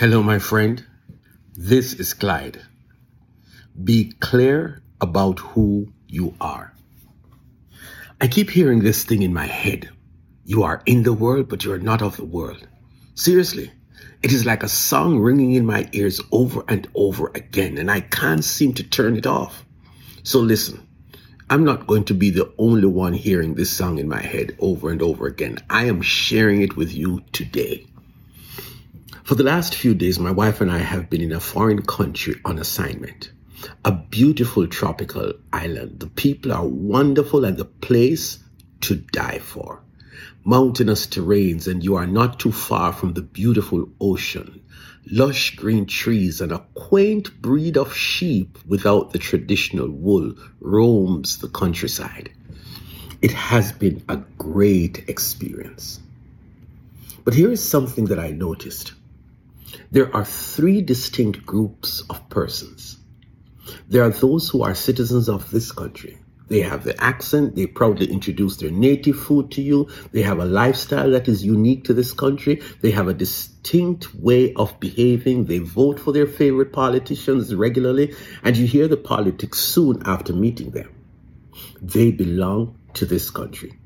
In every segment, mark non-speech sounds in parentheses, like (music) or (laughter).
Hello, my friend. This is Clyde. Be clear about who you are. I keep hearing this thing in my head. You are in the world, but you are not of the world. Seriously, it is like a song ringing in my ears over and over again, and I can't seem to turn it off. So listen, I'm not going to be the only one hearing this song in my head over and over again. I am sharing it with you today. For the last few days, my wife and I have been in a foreign country on assignment. A beautiful tropical island. The people are wonderful and the place to die for. Mountainous terrains, and you are not too far from the beautiful ocean. Lush green trees and a quaint breed of sheep without the traditional wool roams the countryside. It has been a great experience. But here is something that I noticed. There are three distinct groups of persons. There are those who are citizens of this country. They have the accent. They proudly introduce their native food to you. They have a lifestyle that is unique to this country. They have a distinct way of behaving. They vote for their favorite politicians regularly. And you hear the politics soon after meeting them. They belong to this country.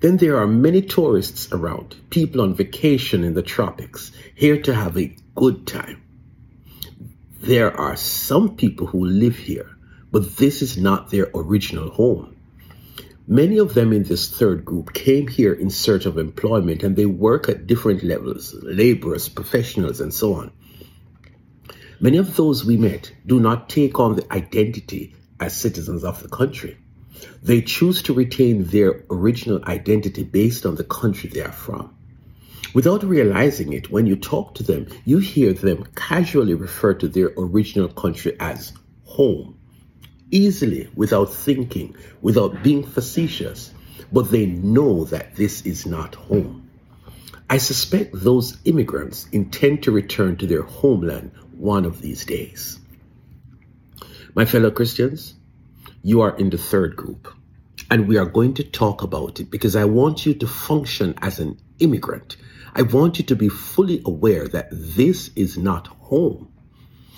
Then there are many tourists around, people on vacation in the tropics, here to have a good time. There are some people who live here, but this is not their original home. Many of them in this third group came here in search of employment and they work at different levels, laborers, professionals, and so on. Many of those we met do not take on the identity as citizens of the country. They choose to retain their original identity based on the country they are from. Without realizing it, when you talk to them, you hear them casually refer to their original country as home. Easily, without thinking, without being facetious, but they know that this is not home. I suspect those immigrants intend to return to their homeland one of these days. My fellow Christians, you are in the third group. And we are going to talk about it because I want you to function as an immigrant. I want you to be fully aware that this is not home.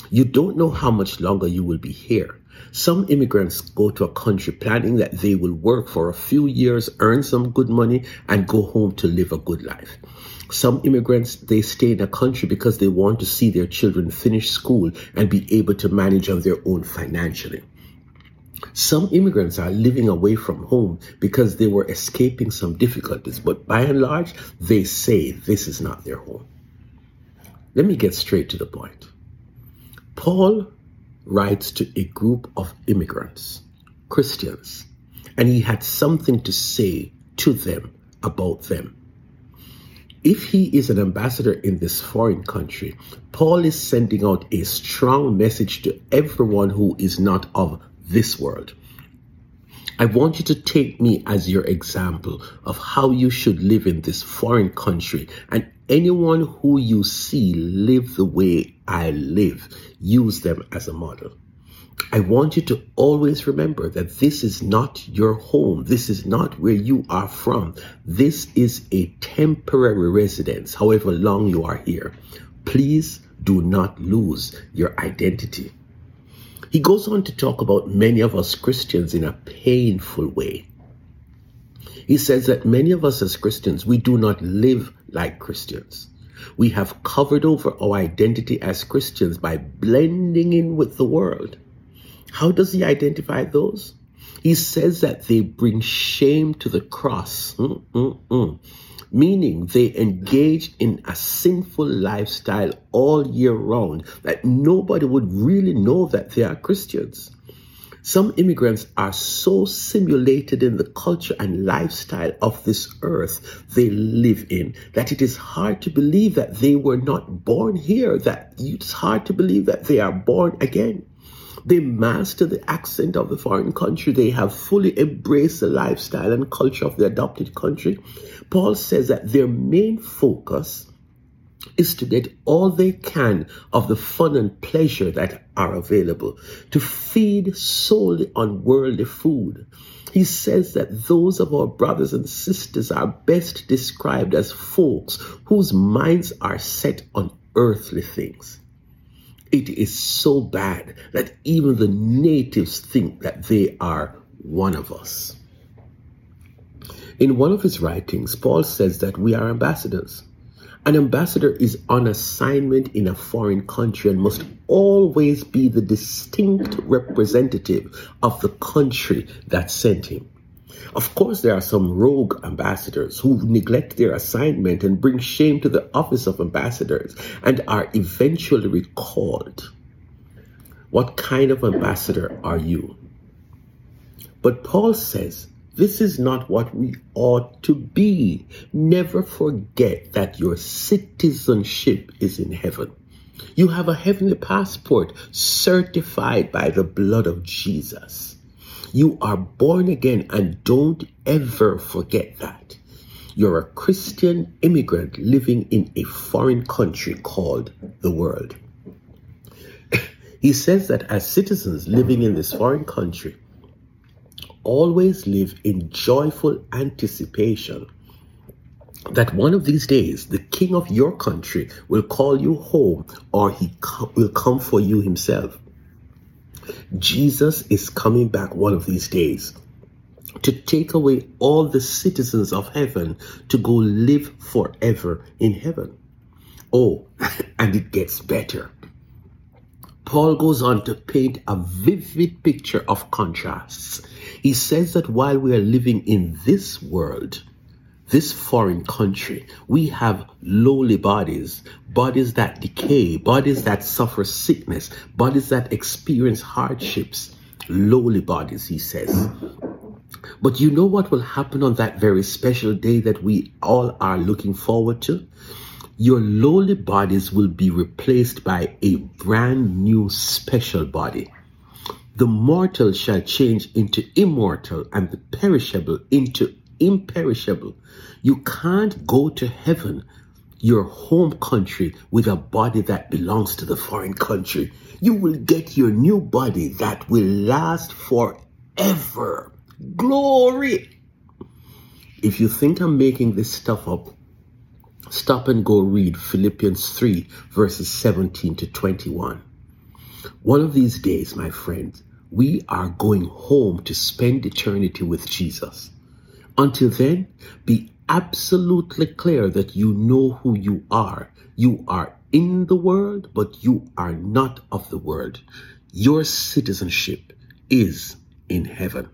You don't know how much longer you will be here. Some immigrants go to a country planning that they will work for a few years, earn some good money, and go home to live a good life. Some immigrants, they stay in a country because they want to see their children finish school and be able to manage on their own financially. Some immigrants are living away from home because they were escaping some difficulties, but by and large, they say this is not their home. Let me get straight to the point. Paul writes to a group of immigrants, Christians, and he had something to say to them about them. If he is an ambassador in this foreign country, Paul is sending out a strong message to everyone who is not of this world. I want you to take me as your example of how you should live in this foreign country and anyone who you see live the way I live, use them as a model. I want you to always remember that this is not your home. This is not where you are from. This is a temporary residence, however long you are here. Please do not lose your identity. He goes on to talk about many of us Christians in a painful way. He says that many of us as Christians, we do not live like Christians. We have covered over our identity as Christians by blending in with the world. How does he identify those? He says that they bring shame to the cross. Mm-mm-mm meaning they engage in a sinful lifestyle all year round that nobody would really know that they are Christians. Some immigrants are so simulated in the culture and lifestyle of this earth they live in that it is hard to believe that they were not born here, that it's hard to believe that they are born again. They master the accent of the foreign country. They have fully embraced the lifestyle and culture of the adopted country. Paul says that their main focus is to get all they can of the fun and pleasure that are available, to feed solely on worldly food. He says that those of our brothers and sisters are best described as folks whose minds are set on earthly things. It is so bad that even the natives think that they are one of us. In one of his writings, Paul says that we are ambassadors. An ambassador is on assignment in a foreign country and must always be the distinct representative of the country that sent him. Of course, there are some rogue ambassadors who neglect their assignment and bring shame to the office of ambassadors and are eventually recalled. What kind of ambassador are you? But Paul says this is not what we ought to be. Never forget that your citizenship is in heaven. You have a heavenly passport certified by the blood of Jesus. You are born again and don't ever forget that. You're a Christian immigrant living in a foreign country called the world. (laughs) he says that as citizens living in this foreign country, always live in joyful anticipation that one of these days the king of your country will call you home or he will come for you himself. Jesus is coming back one of these days to take away all the citizens of heaven to go live forever in heaven. Oh, (laughs) and it gets better. Paul goes on to paint a vivid picture of contrasts. He says that while we are living in this world, this foreign country, we have lowly bodies, bodies that decay, bodies that suffer sickness, bodies that experience hardships, lowly bodies, he says. But you know what will happen on that very special day that we all are looking forward to? Your lowly bodies will be replaced by a brand new special body. The mortal shall change into immortal and the perishable into imperishable. You can't go to heaven, your home country, with a body that belongs to the foreign country. You will get your new body that will last forever. Glory! If you think I'm making this stuff up, Stop and go read Philippians 3, verses 17 to 21. One of these days, my friends, we are going home to spend eternity with Jesus. Until then, be absolutely clear that you know who you are. You are in the world, but you are not of the world. Your citizenship is in heaven.